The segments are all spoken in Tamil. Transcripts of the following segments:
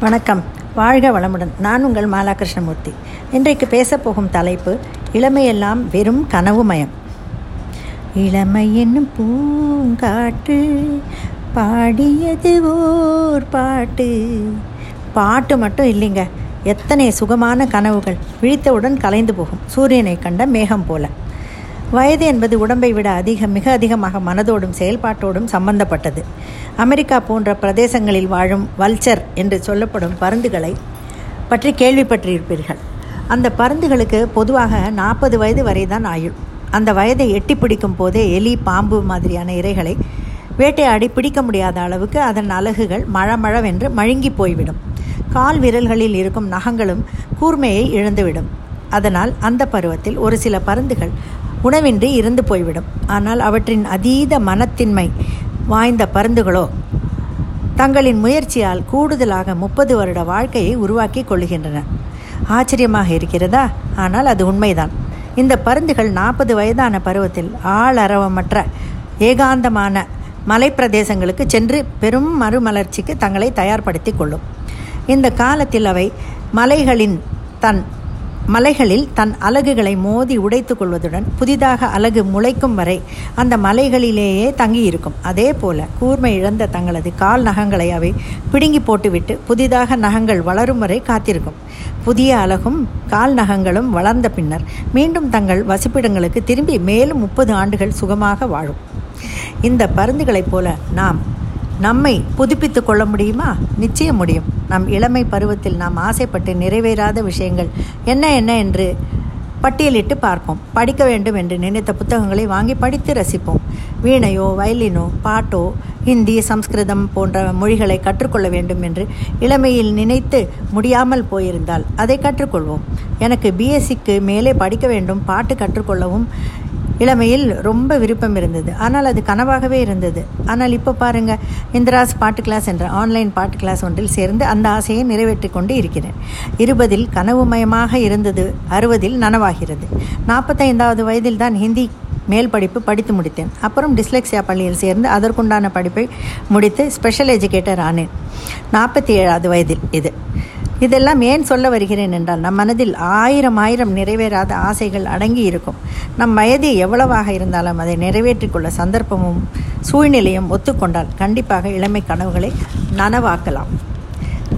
வணக்கம். வாழ்க வளமுடன். நான் உங்கள் மாலா கிருஷ்ணமூர்த்தி இன்றைக்கு பேசப்போகும் தலைப்பு இளமையெல்லாம் வெறும் கனவுமயம் இளமை என்னும் பூங்காட்டு பாடியது ஓர் பாட்டு. பாட்டு மட்டும் இல்லைங்க. எத்தனை சுகமான கனவுகள். விழித்தவுடன் கலைந்து போகும். சூரியனை கண்ட மேகம் போல. வயது என்பது உடம்பை விட அதிக மிக அதிகமாக மனதோடும் செயல்பாட்டோடும் சம்பந்தப்பட்டது. அமெரிக்கா போன்ற பிரதேசங்களில் வாழும் வல்ச்சர் என்று சொல்லப்படும் பருந்துகளை பற்றி கேள்விப்பட்டிருப்பீர்கள். அந்த பருந்துகளுக்கு பொதுவாக நாற்பது வயது வரை தான் ஆயுள். அந்த வயதை எட்டி பிடிக்கும் போதே எலி பாம்பு மாதிரியான இறைகளை வேட்டையாடி பிடிக்க முடியாத அளவுக்கு அதன் அலகுகள் மழமழவென்று மழுங்கி போய்விடும். கால் விரல்களில் இருக்கும் நகங்களும் கூர்மையை இழந்துவிடும். அதனால் அந்த பருவத்தில் ஒரு சில பருந்துகள் உணவின்றி இருந்து போய்விடும். ஆனால் அவற்றின் அதீத மனத்தின்மை வாய்ந்த பருந்துகளோ தங்களின் முயற்சியால் கூடுதலாக முப்பது வருட வாழ்க்கையை உருவாக்கி கொள்கின்றன. ஆச்சரியமாக இருக்கிறதா? ஆனால் அது உண்மைதான். இந்த பருந்துகள் நாற்பது வயதான பருவத்தில் ஆளரவமற்ற ஏகாந்தமான மலைப்பிரதேசங்களுக்கு சென்று பெரும் மறுமலர்ச்சிக்கு தங்களை தயார்படுத்தி கொள்ளும். இந்த காலத்தில் அவை மலைகளின் தன் மலைகளில் தன் அலகுகளை மோதி உடைத்து கொள்வதுடன் புதிதாக அலகு முளைக்கும் வரை அந்த மலைகளிலேயே தங்கியிருக்கும். அதே போல கூர்மை இழந்த தங்களது கால் நகங்களை அவை பிடுங்கி போட்டுவிட்டு புதிதாக நகங்கள் வளரும் வரை காத்திருக்கும். புதிய அலகும் கால் நகங்களும் வளர்ந்த பின்னர் மீண்டும் தங்கள் வசிப்பிடங்களுக்கு திரும்பி மேலும் முப்பது ஆண்டுகள் சுகமாக வாழும். இந்த பருந்துகளைப் போல நாம் நம்மை புதுப்பித்து கொள்ள முடியுமா? நிச்சயம் முடியும். நம் இளமை பருவத்தில் நாம் ஆசைப்பட்டு நிறைவேறாத விஷயங்கள் என்ன என்ன என்று பட்டியலிட்டு பார்ப்போம். படிக்க வேண்டும் என்று நினைத்த புத்தகங்களை வாங்கி படித்து ரசிப்போம். வீணையோ வயலினோ பாட்டோ ஹிந்தி சம்ஸ்கிருதம் போன்ற மொழிகளை கற்றுக்கொள்ள வேண்டும் என்று இளமையில் நினைத்து முடியாமல் போயிருந்தால் அதை கற்றுக்கொள்வோம். எனக்கு பிஎஸ்சிக்கு மேலே படிக்க வேண்டும் பாட்டு கற்றுக்கொள்ளவும் இளமையில் ரொம்ப விருப்பம் இருந்தது. ஆனால் அது கனவாகவே இருந்தது. ஆனால் இப்போ பாருங்கள் இந்திராஸ் பாட்டு கிளாஸ் என்ற ஆன்லைன் பாட்டு கிளாஸ் ஒன்றில் சேர்ந்து அந்த ஆசையை நிறைவேற்றி கொண்டு இருக்கிறேன். இருபதில் கனவுமயமாக இருந்தது அறுபதில் நனவாகிறது. நாற்பத்தைந்தாவது வயதில் தான் ஹிந்தி மேல் படிப்பு படித்து முடித்தேன். அப்புறம் டிஸ்லெக்ஸியா பள்ளியில் சேர்ந்து அதற்குண்டான படிப்பை முடித்து ஸ்பெஷல் எஜுகேட்டர் ஆனேன். நாற்பத்தி ஏழாவது வயதில் இது. இதெல்லாம் ஏன் சொல்ல வருகிறேன் என்றால் நம் மனதில் ஆயிரம் ஆயிரம் நிறைவேறாத ஆசைகள் அடங்கி இருக்கும். நம் வயது எவ்வளவாக இருந்தாலும் அதை நிறைவேற்றிக் கொள்ள சந்தர்ப்பமும் சூழ்நிலையும் ஒத்துக்கொண்டால் கண்டிப்பாக இளமை கனவுகளை நனவாக்கலாம்.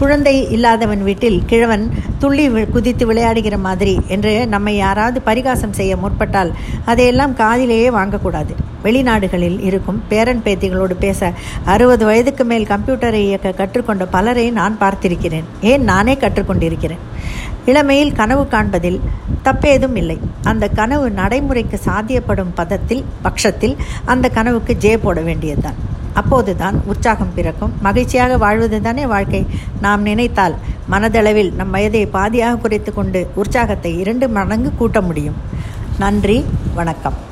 குழந்தை இல்லாதவன் வீட்டில் கிழவன் துள்ளி குதித்து விளையாடுகிற மாதிரி என்று நம்மை யாராவது பரிகாசம் செய்ய முற்பட்டால் அதையெல்லாம் காதிலேயே வாங்கக்கூடாது. வெளிநாடுகளில் இருக்கும் பேரன் பேத்திகளோடு பேச அறுபது வயதுக்கு மேல் கம்ப்யூட்டரை இயக்க கற்றுக்கொண்ட பலரை நான் பார்த்திருக்கிறேன். ஏன் நானே கற்றுக்கொண்டிருக்கிறேன்? இளமையில் கனவு காண்பதில் தப்பேதும் இல்லை. அந்த கனவு நடைமுறைக்கு சாத்தியப்படும் பதத்தில் பட்சத்தில் அந்த கனவுக்கு ஜே போட வேண்டியதுதான். அப்போதுதான் உற்சாகம் பிறக்கும். மகிழ்ச்சியாக வாழ்வது தானே வாழ்க்கை. நாம் நினைத்தால் மனதளவில் நம் வயதை பாதியாக குறைத்து கொண்டு உற்சாகத்தை இரண்டு மடங்கு கூட்ட முடியும். நன்றி வணக்கம்.